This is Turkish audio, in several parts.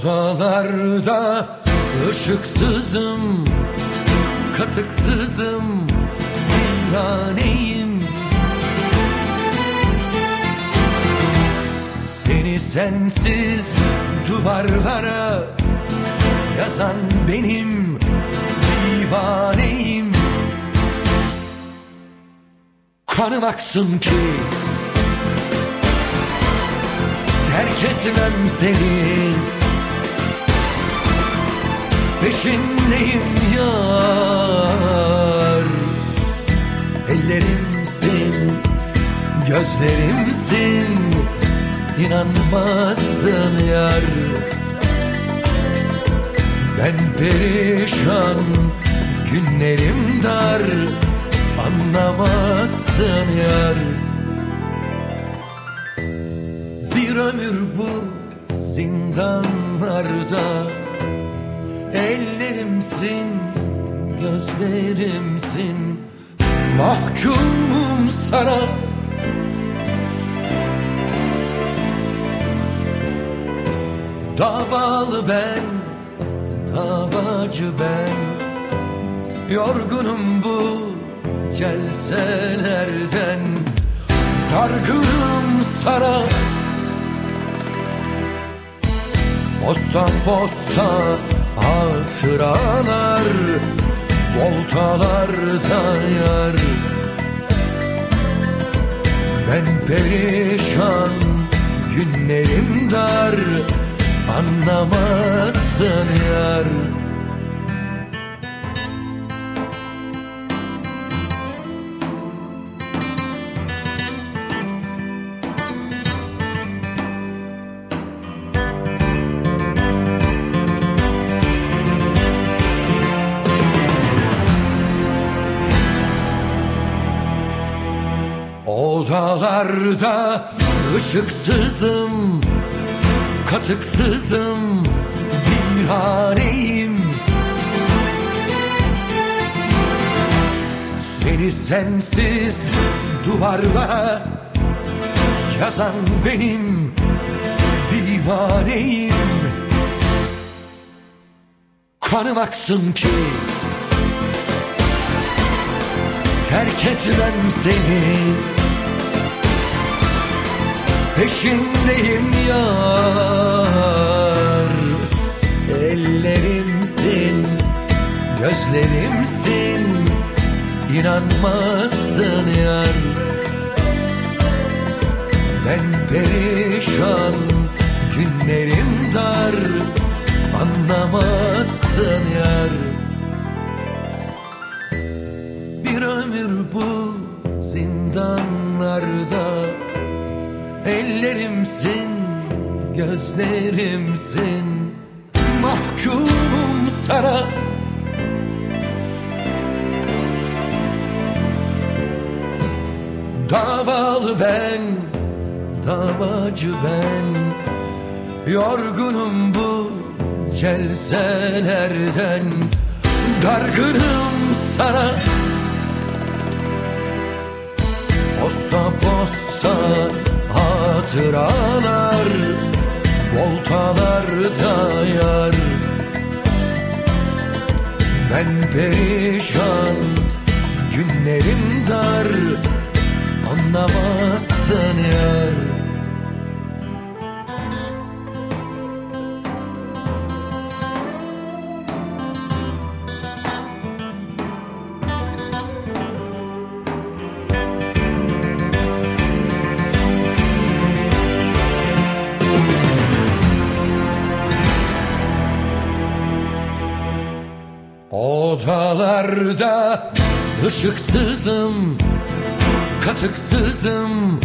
Odalarda ışıksızım, katıksızım, viraneyim Seni sensiz duvarlara yazan benim divaneyim. Kanım aksın ki terk etmem seni Peşindeyim yar. Ellerimsin, gözlerimsin. İnanmazsın yar. Ben perişan, günlerim dar. Anlamazsın yar. Bir ömür bu zindanlarda Ellerimsin, gözlerimsin. Mahkumum sana. Davalı ben, davacı ben. Yorgunum bu celselerden Dargınım sana. Posta posta hatıralar Voltalarda yar Ben perişan günlerim dar Anlamazsın yar Odalarda ışıksızım, katıksızım, viraneyim. Seni sensiz duvarlara yazan benim divaneyim. Kanım aksın ki terk etmem seni Peşindeyim yar. Ellerimsin, gözlerimsin. İnanmazsın yar. Ben perişan, günlerim dar. Anlamazsın yar. Bir ömür bu zindanlarda Ellerimsin, gözlerimsin. Mahkumum sana. Davalı ben, davacı ben. Yorgunum bu celselerden. Dargınım sana. Posta posta hatıralar Voltalarda yar. Ben perişan Günlerim dar Anlamazsın yar Odalarda ışıksızım Katıksızım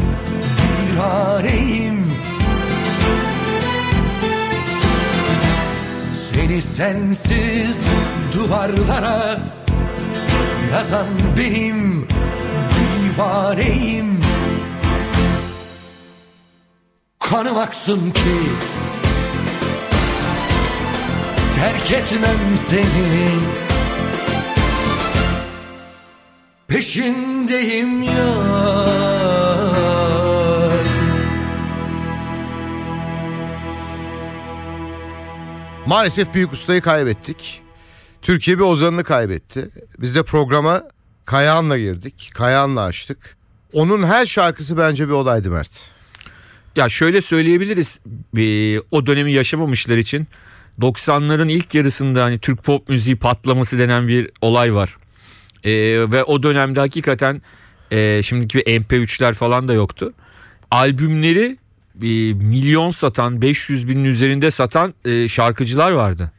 Viraneyim Seni sensiz duvarlara Yazan benim divaneyim. Kanım aksın ki Terk etmem seni Peşindeyim ya Maalesef büyük ustayı kaybettik. Türkiye bir ozanını kaybetti. Biz de programa Kayahan'la girdik. Kayahan'la açtık. Onun her şarkısı bence bir olaydı Mert. Ya şöyle söyleyebiliriz e, o dönemi yaşamamışlar için 90'ların ilk yarısında hani Türk pop müziği patlaması denen bir olay var. E, ve o dönemde hakikaten e, şimdiki MP3'ler falan da yoktu. Albümleri e, milyon satan 500 binin üzerinde satan e, şarkıcılar vardı.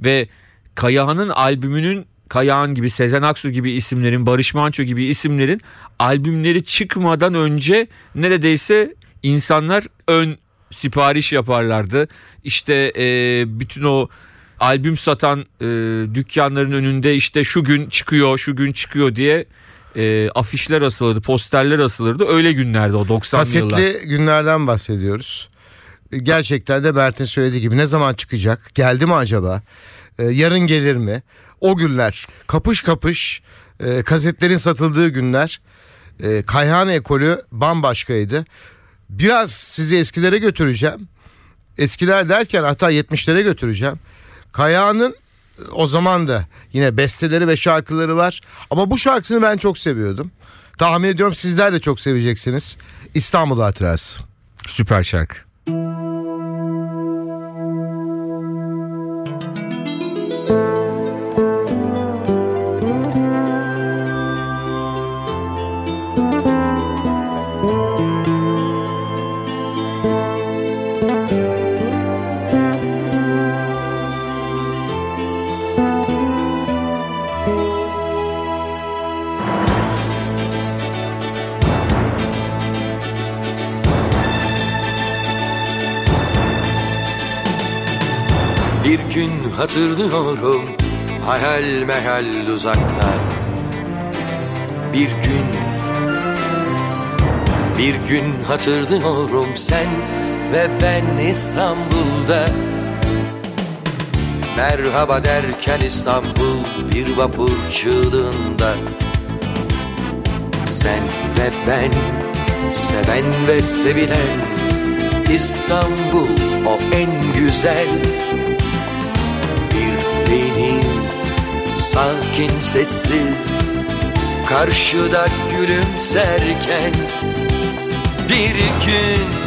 Ve Kayahan'ın albümünün Kayahan gibi Sezen Aksu gibi isimlerin Barış Manço gibi isimlerin albümleri çıkmadan önce neredeyse insanlar ön sipariş yaparlardı. İşte e, bütün o albüm satan e, dükkanların önünde işte şu gün çıkıyor şu gün çıkıyor diye e, afişler asılırdı posterler asılırdı öyle günlerde o 90'lı yıllar. Kasetli günlerden bahsediyoruz. Gerçekten de Mert'in söylediği gibi ne zaman çıkacak? Geldi mi acaba? Ee, yarın gelir mi? O günler kapış kapış e, kasetlerin satıldığı günler. E, Kayhan ekolü bambaşkaydı. Biraz sizi eskilere götüreceğim. Eskiler derken hatta 70'lere götüreceğim. Kayhan'ın o zaman da yine besteleri ve şarkıları var. Ama bu şarkısını ben çok seviyordum. Tahmin ediyorum sizler de çok seveceksiniz. İstanbul Hatırası. Süper şarkı. Hatırlıyorum. Hayal meyal uzakta Bir gün Bir gün hatırlıyorum sen ve ben İstanbul'da. Merhaba derken İstanbul bir vapur çığlığında. Sen ve ben seven ve sevilen İstanbul o en güzel sakin sessiz Karşıda gülümserken bir gün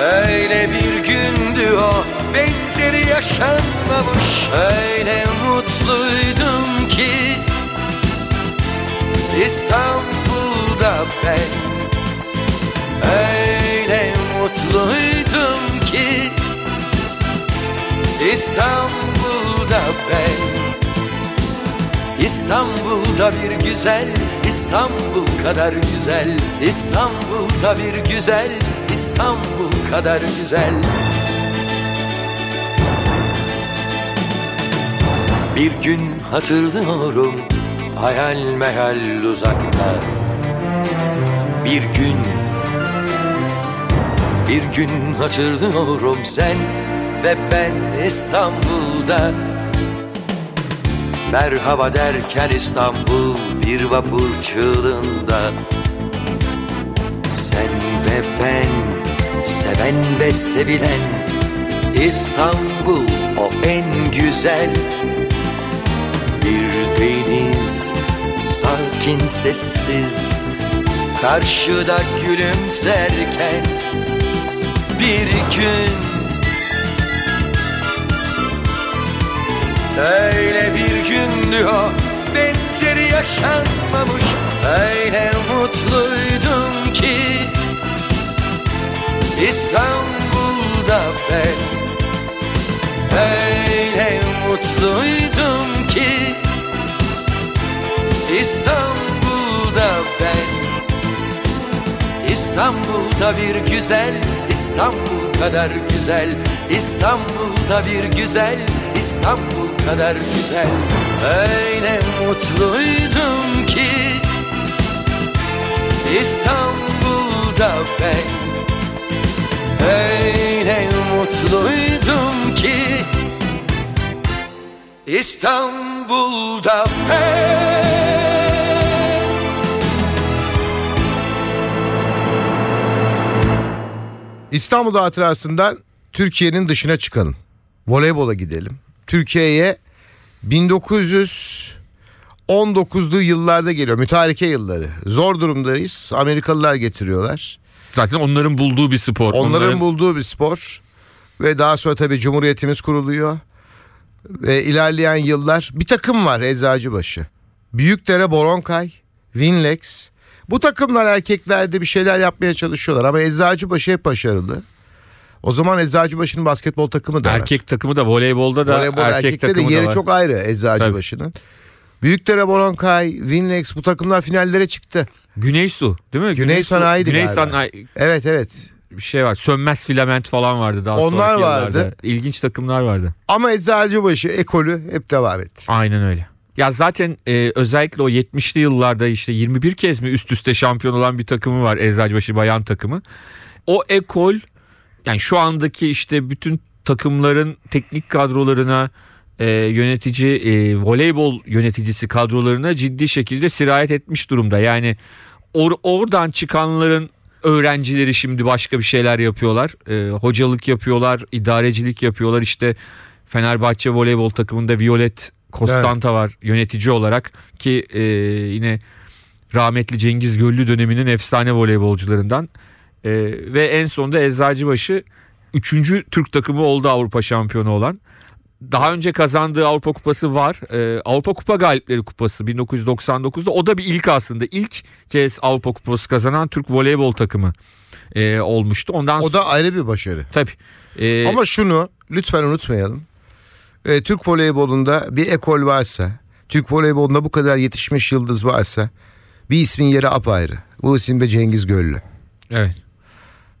Öyle bir gündü o benzeri yaşanmamış. Öyle mutluydum ki İstanbul'da ben. Öyle mutluydum İstanbul'da ben. İstanbul'da bir güzel İstanbul kadar güzel. İstanbul'da bir güzel İstanbul kadar güzel. Bir gün hatırlıyorum Hayal meyal uzakta. Bir gün Bir gün hatırlıyorum sen Ve ben İstanbul'da. Merhaba derken İstanbul bir vapur çığlığında. Sen ve ben seven ve sevilen İstanbul o en güzel. Bir deniz sakin sessiz. Karşıda gülümserken Bir gün Öyle bir gün diyor Benzeri yaşanmamış. Öyle mutluydum ki İstanbul'da ben. Öyle mutluydum ki İstanbul'da ben. İstanbul'da bir güzel İstanbul kadar güzel. İstanbul'da bir güzel İstanbul kadar güzel Öyle mutluydum ki İstanbul'da ben Öyle mutluydum ki İstanbul'da ben İstanbul hatırasından Türkiye'nin dışına çıkalım. Voleybola gidelim. Türkiye'ye 1919'lu yıllarda geliyor. Mütareke yılları. Zor durumdayız. Amerikalılar getiriyorlar. Zaten onların bulduğu bir spor. Onların, bulduğu bir spor. Ve daha sonra tabii Cumhuriyetimiz kuruluyor. Ve ilerleyen yıllar bir takım var Eczacıbaşı. Büyükdere Boronkay, Winlex. Bu takımlar erkeklerde bir şeyler yapmaya çalışıyorlar ama Eczacıbaşı hep başarılı. O zaman Eczacıbaşı'nın basketbol takımı da var. Erkek takımı da voleybolda da Voleybol erkek erkekte de takımı yeri da var. çok ayrı Eczacıbaşı'nın. Büyükdere Boronkay, Winlex bu takımlar finallere çıktı. Güney Su değil mi? Güney Su- Sanayi'di Güney galiba. Sanayi Evet evet. bir şey var. Sönmez filament falan vardı daha Onlar sonraki vardı. yıllarda. İlginç takımlar vardı. Ama Eczacıbaşı ekolü hep devam etti. Aynen öyle. Ya zaten e, özellikle o 70'li yıllarda işte 21 kez mi üst üste şampiyon olan bir takımı var Eczacıbaşı bayan takımı. O ekol yani şu andaki işte bütün takımların teknik kadrolarına e, yönetici e, voleybol yöneticisi kadrolarına ciddi şekilde sirayet etmiş durumda. Yani or- oradan çıkanların öğrencileri şimdi başka bir şeyler yapıyorlar. E, hocalık yapıyorlar, idarecilik yapıyorlar. İşte Fenerbahçe voleybol takımında Violet Constanta var yönetici olarak ki e, yine rahmetli Cengiz Göllü döneminin efsane voleybolcularından. E, ve en sonunda Eczacıbaşı 3. Türk takımı oldu Avrupa şampiyonu olan. Daha önce kazandığı Avrupa Kupası var. Ee, Avrupa Kupa Galipleri Kupası 1999'da. O da bir ilk aslında. İlk kez Avrupa Kupası kazanan Türk voleybol takımı e, olmuştu. Ondan O da ayrı bir başarı. tabii. e, Ama şunu lütfen unutmayalım. Ee, Türk voleybolunda bir ekol varsa, Türk voleybolunda bu kadar yetişmiş yıldız varsa bir ismin yeri apayrı. Bu isim de Cengiz Göllü. Evet.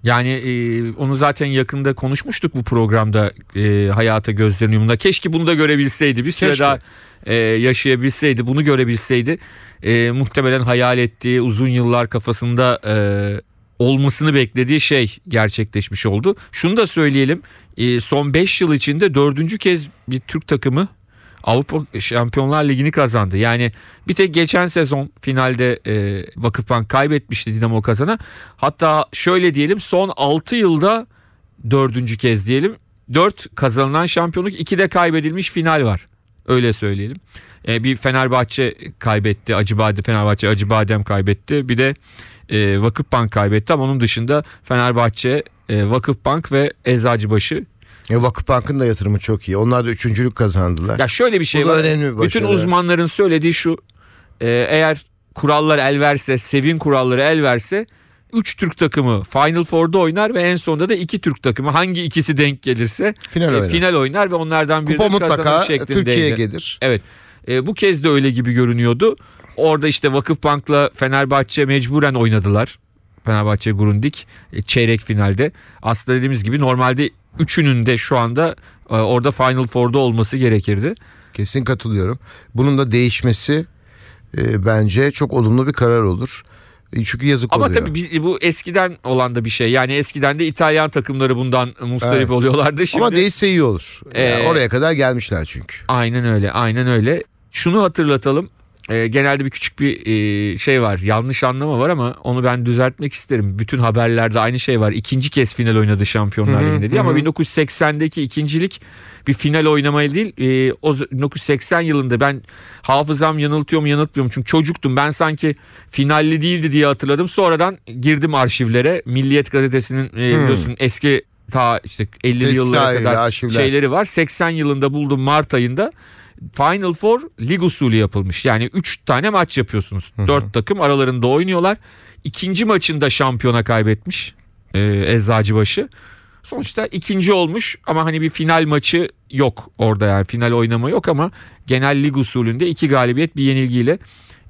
Yani e, onu zaten yakında konuşmuştuk bu programda e, hayata gözlerin yumunda. Keşke bunu da görebilseydi. Bir süre Keşke. daha e, yaşayabilseydi, bunu görebilseydi. E, muhtemelen hayal ettiği uzun yıllar kafasında e, olmasını beklediği şey gerçekleşmiş oldu. Şunu da söyleyelim. e, son 5 yıl içinde dördüncü kez bir Türk takımı Avrupa Şampiyonlar Ligi'ni kazandı. Yani bir tek geçen sezon finalde e, Vakıfbank kaybetmişti Dinamo Kazan'a. Hatta şöyle diyelim son 6 yılda dördüncü kez diyelim. 4 kazanılan şampiyonluk 2 de kaybedilmiş final var. Öyle söyleyelim. E, bir Fenerbahçe kaybetti. Acıbadem Fenerbahçe Acıbadem kaybetti. Bir de e, Vakıfbank kaybetti ama onun dışında Fenerbahçe, e, Vakıfbank ve Eczacıbaşı E, Vakıfbank'ın da yatırımı çok iyi. Onlar da üçüncülük kazandılar. Ya şöyle bir şey Bu var. önemli bir Bütün uzmanların söylediği şu. e, eğer kurallar el verse, sevin kuralları el verse 3 Türk takımı Final Four'da oynar ve en sonunda da 2 Türk takımı hangi ikisi denk gelirse Final e, oynar. final oynar ve onlardan Kupa kazanır mutlaka şeklindeydi. Türkiye'ye gelir. Evet. E, bu kez de öyle gibi görünüyordu. Orada işte Vakıfbank'la Fenerbahçe mecburen oynadılar. Fenerbahçe Grundig e, çeyrek finalde. Aslında dediğimiz gibi normalde üçünün de şu anda e, orada Final Four'da olması gerekirdi. Kesin katılıyorum. Bunun da değişmesi e, bence çok olumlu bir karar olur. E, çünkü yazık Ama oluyor. tabii biz, bu eskiden olan da bir şey. Yani eskiden de İtalyan takımları bundan mustarip Evet. oluyorlardı. Şimdi Ama değişse iyi olur. Yani Ee, oraya kadar gelmişler çünkü. Aynen öyle, aynen öyle. Şunu hatırlatalım. E, genelde bir küçük bir e, şey var. Yanlış anlama var ama onu ben düzeltmek isterim. Bütün haberlerde aynı şey var. İkinci kez final oynadı Şampiyonlar Ligi'nde diye ama 1980'deki ikincilik bir final oynamayı değil. E, o 1980 yılında ben hafızam yanıltıyor mu yanıltmıyor mu? Çünkü çocuktum. Ben sanki finalli değildi diye hatırladım. Sonradan girdim arşivlere. Milliyet gazetesinin e, biliyorsun eski ta işte 50'li Eski yıllara kadar arşivler. şeyleri var. 80 yılında buldum Mart ayında. Final Four lig usulü yapılmış. Yani 3 tane maç yapıyorsunuz. 4 takım aralarında oynuyorlar. İkinci maçında şampiyona kaybetmiş e, Eczacıbaşı. Sonuçta ikinci olmuş ama hani bir final maçı yok orada yani final oynama yok ama genel lig usulünde iki galibiyet bir yenilgiyle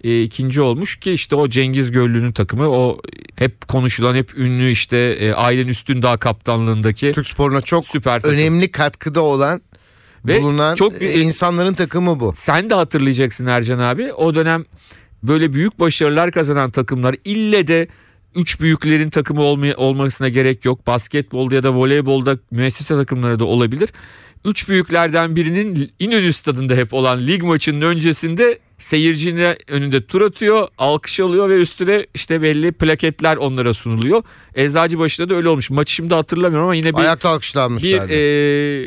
e, ikinci olmuş ki işte o Cengiz Göllü'nün takımı o hep konuşulan hep ünlü işte e, Aylin Üstündağ kaptanlığındaki Türk sporuna çok süper takım. önemli katkıda olan Ve bulunan çok e, insanların takımı bu. Sen de hatırlayacaksın Ercan abi. O dönem böyle büyük başarılar kazanan takımlar ille de üç büyüklerin takımı olmaya, olmasına gerek yok. Basketbolda ya da voleybolda müessese takımları da olabilir. Üç büyüklerden birinin İnönü stadında hep olan lig maçının öncesinde seyircinin önünde tur atıyor, alkış alıyor ve üstüne işte belli plaketler onlara sunuluyor. Eczacıbaşı'da da öyle olmuş. Maçı şimdi hatırlamıyorum ama yine bir Ayakta bir alkışlanmışlardı. e,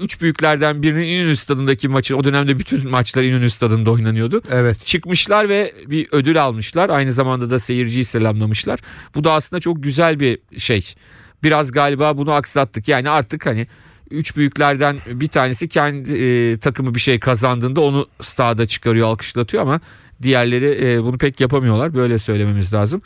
üç büyüklerden birinin İnönü stadındaki maçı o dönemde bütün maçlar İnönü stadında oynanıyordu. evet. Çıkmışlar ve bir ödül almışlar. Aynı zamanda da seyirciyi selamlamışlar. Bu da aslında çok güzel bir şey. Biraz galiba bunu aksattık. Yani artık hani üç büyüklerden bir tanesi kendi e, takımı bir şey kazandığında onu stada çıkarıyor, alkışlatıyor ama diğerleri e, bunu pek yapamıyorlar. Böyle söylememiz lazım.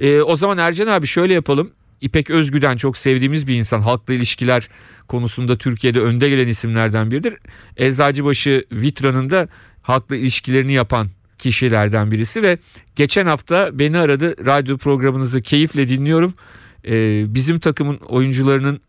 E, o zaman Ercan abi şöyle yapalım. İpek Özgüden çok sevdiğimiz bir insan. Halkla ilişkiler konusunda Türkiye'de önde gelen isimlerden biridir. Eczacıbaşı Vitra'nın da halkla ilişkilerini yapan kişilerden birisi ve geçen hafta beni aradı. Radyo programınızı keyifle dinliyorum. Ee, bizim takımın oyuncularının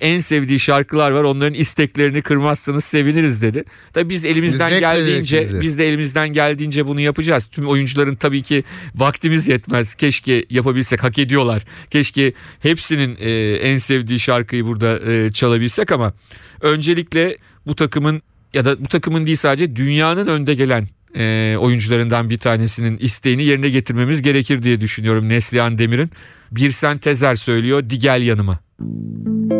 en sevdiği şarkılar var. Onların isteklerini kırmazsanız seviniriz dedi. Tabii biz elimizden Zevkle geldiğince dinleriz. biz de elimizden geldiğince bunu yapacağız. Tüm oyuncuların tabii ki vaktimiz yetmez. Keşke yapabilsek. Hak ediyorlar. Keşke hepsinin e, en sevdiği şarkıyı burada e, çalabilsek ama öncelikle bu takımın ya da bu takımın değil sadece dünyanın önde gelen e, oyuncularından bir tanesinin isteğini yerine getirmemiz gerekir diye düşünüyorum Neslihan Demir'in. Bir sen tezer söylüyor, di gel yanıma. Beni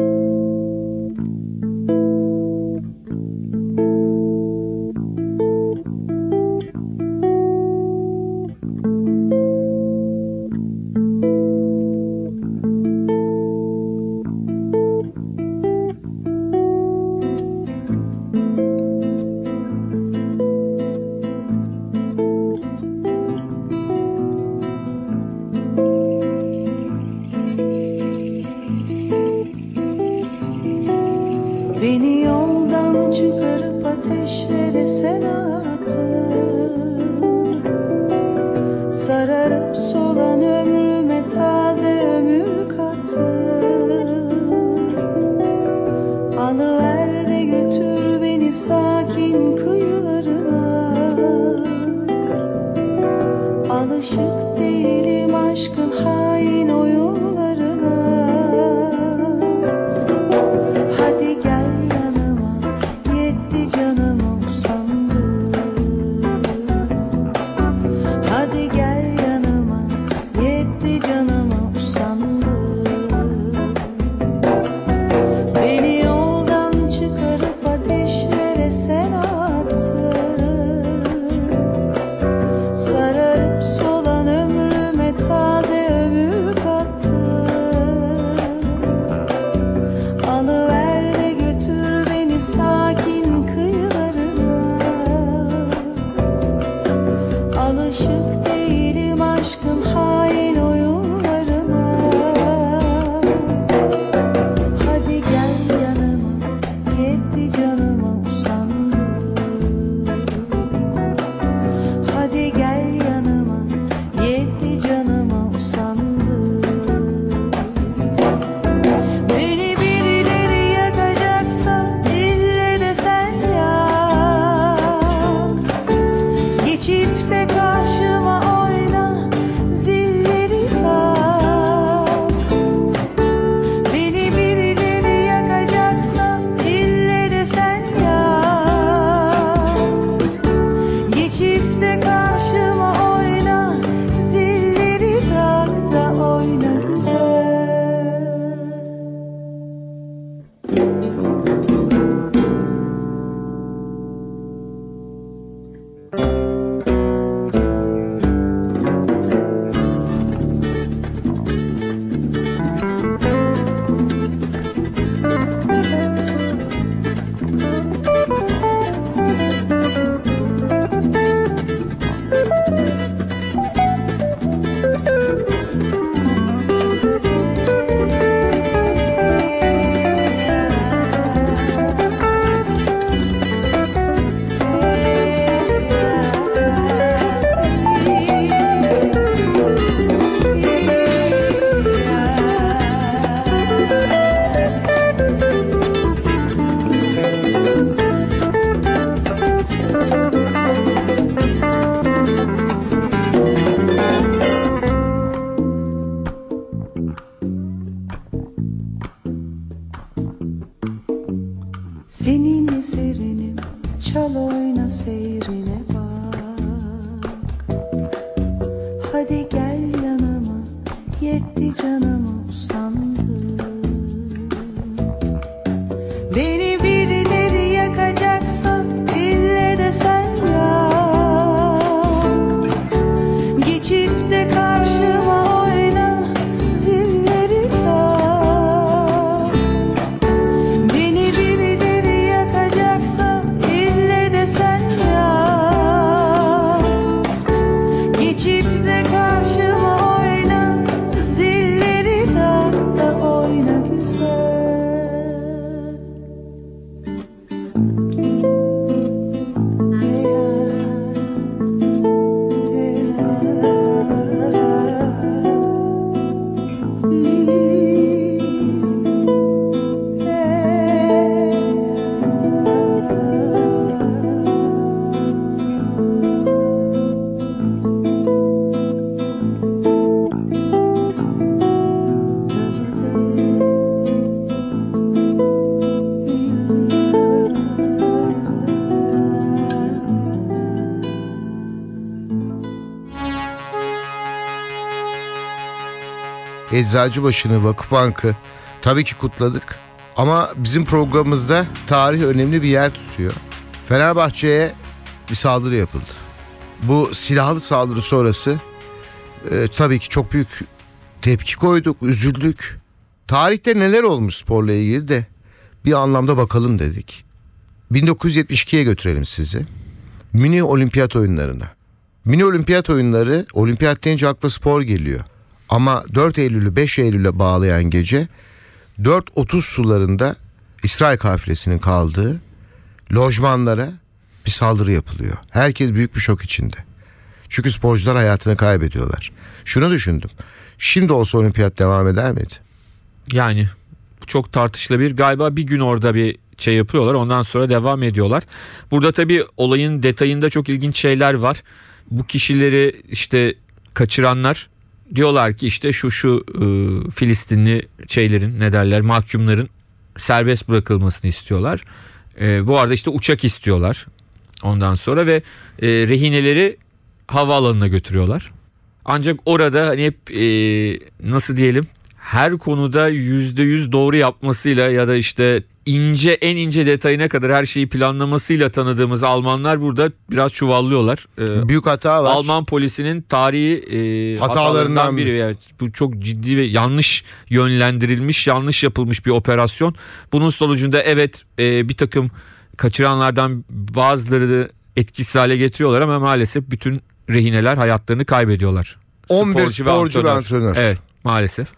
Alışık değilim aşkın hain Eczacıbaşı'nı, Vakıfbank'ı tabii ki kutladık. Ama bizim programımızda tarih önemli bir yer tutuyor. Fenerbahçe'ye bir saldırı yapıldı. Bu silahlı saldırı sonrası e, tabii ki çok büyük tepki koyduk, üzüldük. Tarihte neler olmuş sporla ilgili de bir anlamda bakalım dedik. 1972'ye götürelim sizi. Mini olimpiyat oyunlarına. Mini olimpiyat oyunları, olimpiyat deyince akla spor geliyor. Ama 4 Eylül'ü 5 Eylül'e bağlayan gece 4.30 sularında İsrail kafilesinin kaldığı lojmanlara bir saldırı yapılıyor. Herkes büyük bir şok içinde. Çünkü sporcular hayatını kaybediyorlar. Şunu düşündüm. Şimdi olsa olimpiyat devam eder miydi? Yani çok tartışılabilir. Galiba bir gün orada bir şey yapıyorlar. Ondan sonra devam ediyorlar. Burada tabii olayın detayında çok ilginç şeyler var. Bu kişileri işte kaçıranlar diyorlar ki işte şu şu e, Filistinli şeylerin ne derler mahkumların serbest bırakılmasını istiyorlar. E, bu arada işte uçak istiyorlar. Ondan sonra ve e, rehineleri havaalanına götürüyorlar. Ancak orada hani hep e, nasıl diyelim her konuda yüzde yüz doğru yapmasıyla ya da işte ince en ince detayına kadar her şeyi planlamasıyla tanıdığımız Almanlar burada biraz çuvallıyorlar. E, Büyük hata var. Alman polisinin tarihi e, Hatalarından hatalarından biri. Evet, bu çok ciddi ve yanlış yönlendirilmiş, yanlış yapılmış bir operasyon. Bunun sonucunda evet e, bir takım kaçıranlardan bazıları etkisiz hale getiriyorlar ama maalesef bütün rehineler hayatlarını kaybediyorlar. 11 sporcu ve antrenör. Evet maalesef.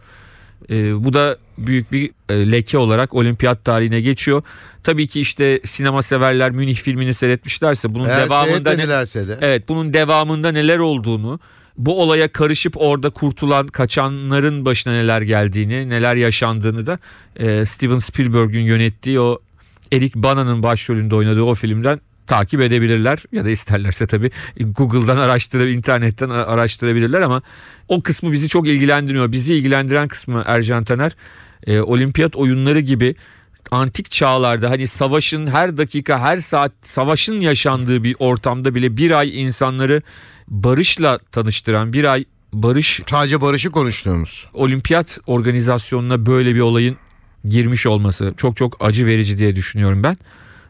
E, bu da büyük bir e, leke olarak olimpiyat tarihine geçiyor. Tabii ki işte sinema severler Münih filmini seyretmişlerse bunun Eğer devamında ne, de. Evet bunun devamında neler olduğunu bu olaya karışıp orada kurtulan kaçanların başına neler geldiğini neler yaşandığını da e, Steven Spielberg'ün yönettiği o Eric Bana'nın başrolünde oynadığı o filmden takip edebilirler ya da isterlerse tabii Google'dan araştırıp internetten araştırabilirler ama o kısmı bizi çok ilgilendiriyor. Bizi ilgilendiren kısmı Ercan Taner e, olimpiyat oyunları gibi antik çağlarda hani savaşın her dakika her saat savaşın yaşandığı bir ortamda bile bir ay insanları barışla tanıştıran bir ay barış Sadece barışı konuştuğumuz. olimpiyat organizasyonuna böyle bir olayın girmiş olması çok çok acı verici diye düşünüyorum ben.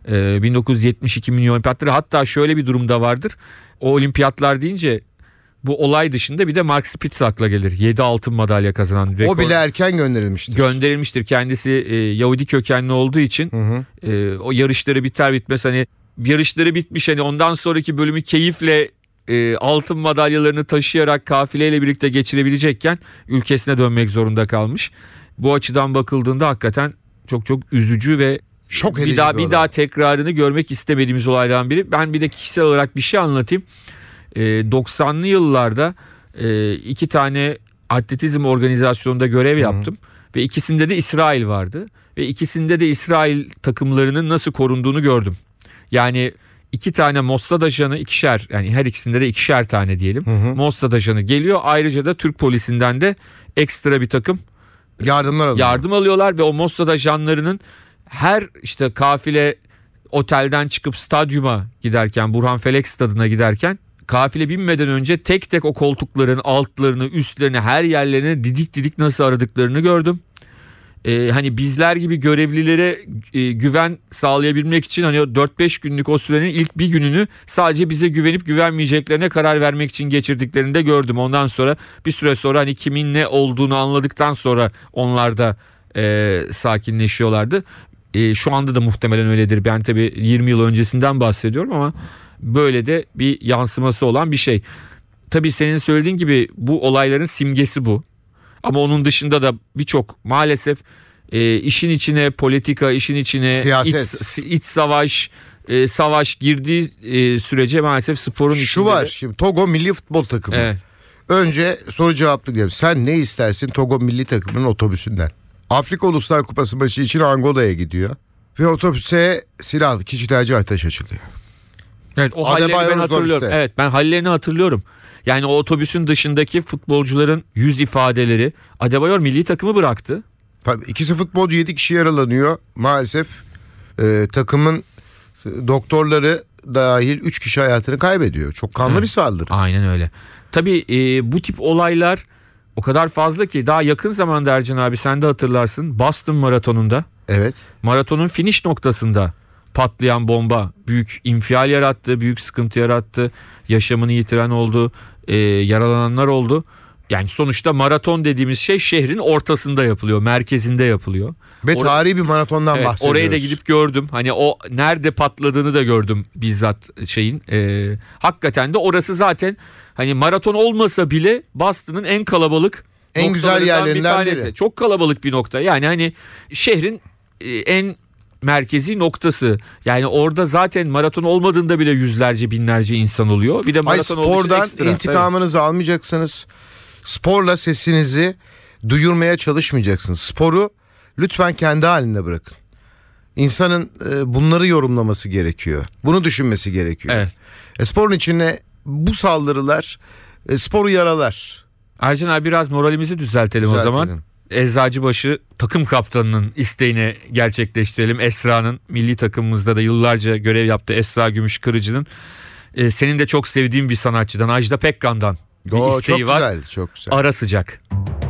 Ee, 1972 milyon olimpiyatları hatta şöyle bir durumda vardır. O olimpiyatlar deyince bu olay dışında bir de Mark Spitz akla gelir. 7 altın madalya kazanan. O rekor- bile erken gönderilmiştir. gönderilmiştir. Kendisi e, Yahudi kökenli olduğu için Hı hı. e, o yarışları biter bitmez hani yarışları bitmiş hani ondan sonraki bölümü keyifle e, altın madalyalarını taşıyarak kafileyle birlikte geçirebilecekken ülkesine dönmek zorunda kalmış. Bu açıdan bakıldığında hakikaten çok çok üzücü ve Şok edici bir daha bir bir daha tekrarını görmek istemediğimiz olaylardan biri. Ben bir de kişisel olarak bir şey anlatayım. E, 90'lı yıllarda e, iki tane atletizm organizasyonunda görev yaptım ve ikisinde de İsrail vardı ve ikisinde de İsrail takımlarının nasıl korunduğunu gördüm. Yani iki tane Mossad ajanı ikişer yani her ikisinde de ikişer tane diyelim. Mossad ajanı geliyor. Ayrıca da Türk polisinden de ekstra bir takım Yardımlar alıyor. yardım alıyorlar ve o Mossad ajanlarının her işte kafile otelden çıkıp stadyuma giderken Burhan Felek stadına giderken kafile binmeden önce tek tek o koltukların altlarını üstlerini her yerlerini didik didik nasıl aradıklarını gördüm. Ee, hani bizler gibi görevlilere e, güven sağlayabilmek için hani o 4-5 günlük o sürenin ilk bir gününü sadece bize güvenip güvenmeyeceklerine karar vermek için geçirdiklerini de gördüm. Ondan sonra bir süre sonra hani kimin ne olduğunu anladıktan sonra onlar da e, sakinleşiyorlardı. E, şu anda da muhtemelen öyledir. Ben tabii 20 yıl öncesinden bahsediyorum ama böyle de bir yansıması olan bir şey. Tabii senin söylediğin gibi bu olayların simgesi bu. Ama onun dışında da birçok maalesef e, işin içine politika, işin içine Siyaset. iç, iç savaş, e, savaş girdiği e, sürece maalesef sporun Şu içinde var de- şimdi Togo milli futbol takımı. Evet. Önce soru cevaplık diyelim. Sen ne istersin Togo milli takımının otobüsünden? Afrika Uluslar Kupası maçı için Angola'ya gidiyor. Ve otobüse silahlı kişilerce ateş açılıyor. Evet o hallerini ben otobüste. hatırlıyorum. Evet ben hallerini hatırlıyorum. Yani o otobüsün dışındaki futbolcuların yüz ifadeleri Adebayor milli takımı bıraktı. Tabii ikisi futbolcu 7 kişi yaralanıyor. Maalesef e, takımın doktorları dahil 3 kişi hayatını kaybediyor. Çok kanlı Evet. bir saldırı. Aynen öyle. Tabii e, bu tip olaylar o kadar fazla ki daha yakın zamanda Ercan abi sen de hatırlarsın Boston maratonunda Evet. maratonun finish noktasında patlayan bomba büyük infial yarattı, büyük sıkıntı yarattı. Yaşamını yitiren oldu, e, yaralananlar oldu. Yani sonuçta maraton dediğimiz şey şehrin ortasında yapılıyor, merkezinde yapılıyor. Ve Or- tarihi bir maratondan Evet, bahsediyoruz. oraya da gidip gördüm. Hani o nerede patladığını da gördüm bizzat şeyin. E, hakikaten de orası zaten hani maraton olmasa bile Boston'ın en kalabalık En güzel yerlerinden bir tanesi. biri. Çok kalabalık bir nokta. Yani hani şehrin e, en merkezi noktası. Yani orada zaten maraton olmadığında bile yüzlerce binlerce insan oluyor. Bir de Ay maraton için spordan ekstra. intikamınızı almayacaksınız. Sporla sesinizi duyurmaya çalışmayacaksınız. Sporu lütfen kendi halinde bırakın. İnsanın e, bunları yorumlaması gerekiyor. Bunu düşünmesi gerekiyor. Evet. E, sporun içine bu saldırılar e, sporu yaralar. Ercan abi biraz moralimizi düzeltelim, o Düzeltelim. zaman. Eczacıbaşı takım kaptanının isteğini gerçekleştirelim. Esra'nın milli takımımızda da yıllarca görev yaptı Esra Gümüşkırıcı'nın. Ee, senin de çok sevdiğin bir sanatçıdan Ajda Pekkan'dan bir Oo, isteği çok var. güzel, çok güzel. Ara sıcak. Çok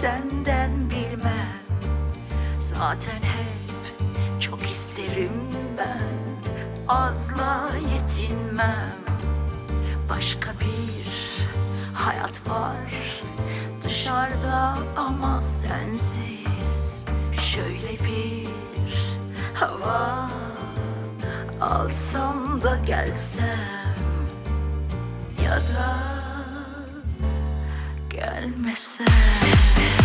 senden bilmem. Zaten hep çok isterim ben. Azla yetinmem. Başka bir hayat var dışarıda ama sensiz. Şöyle bir hava alsam da gelsem ya da Llegarme a ser.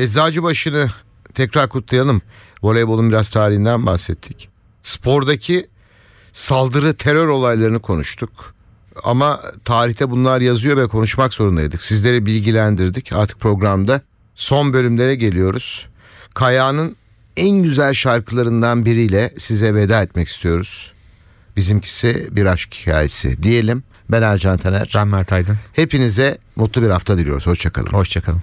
Eczacıbaşı'nı tekrar kutlayalım. Voleybolun biraz tarihinden bahsettik. Spordaki saldırı terör olaylarını konuştuk. Ama tarihte bunlar yazıyor ve konuşmak zorundaydık. Sizleri bilgilendirdik. Artık programda son bölümlere geliyoruz. Kaya'nın en güzel şarkılarından biriyle size veda etmek istiyoruz. Bizimkisi bir aşk hikayesi diyelim. Ben Ercan Taner. Ben Mert Aydın. Hepinize mutlu bir hafta diliyoruz. Hoşçakalın. Hoşçakalın.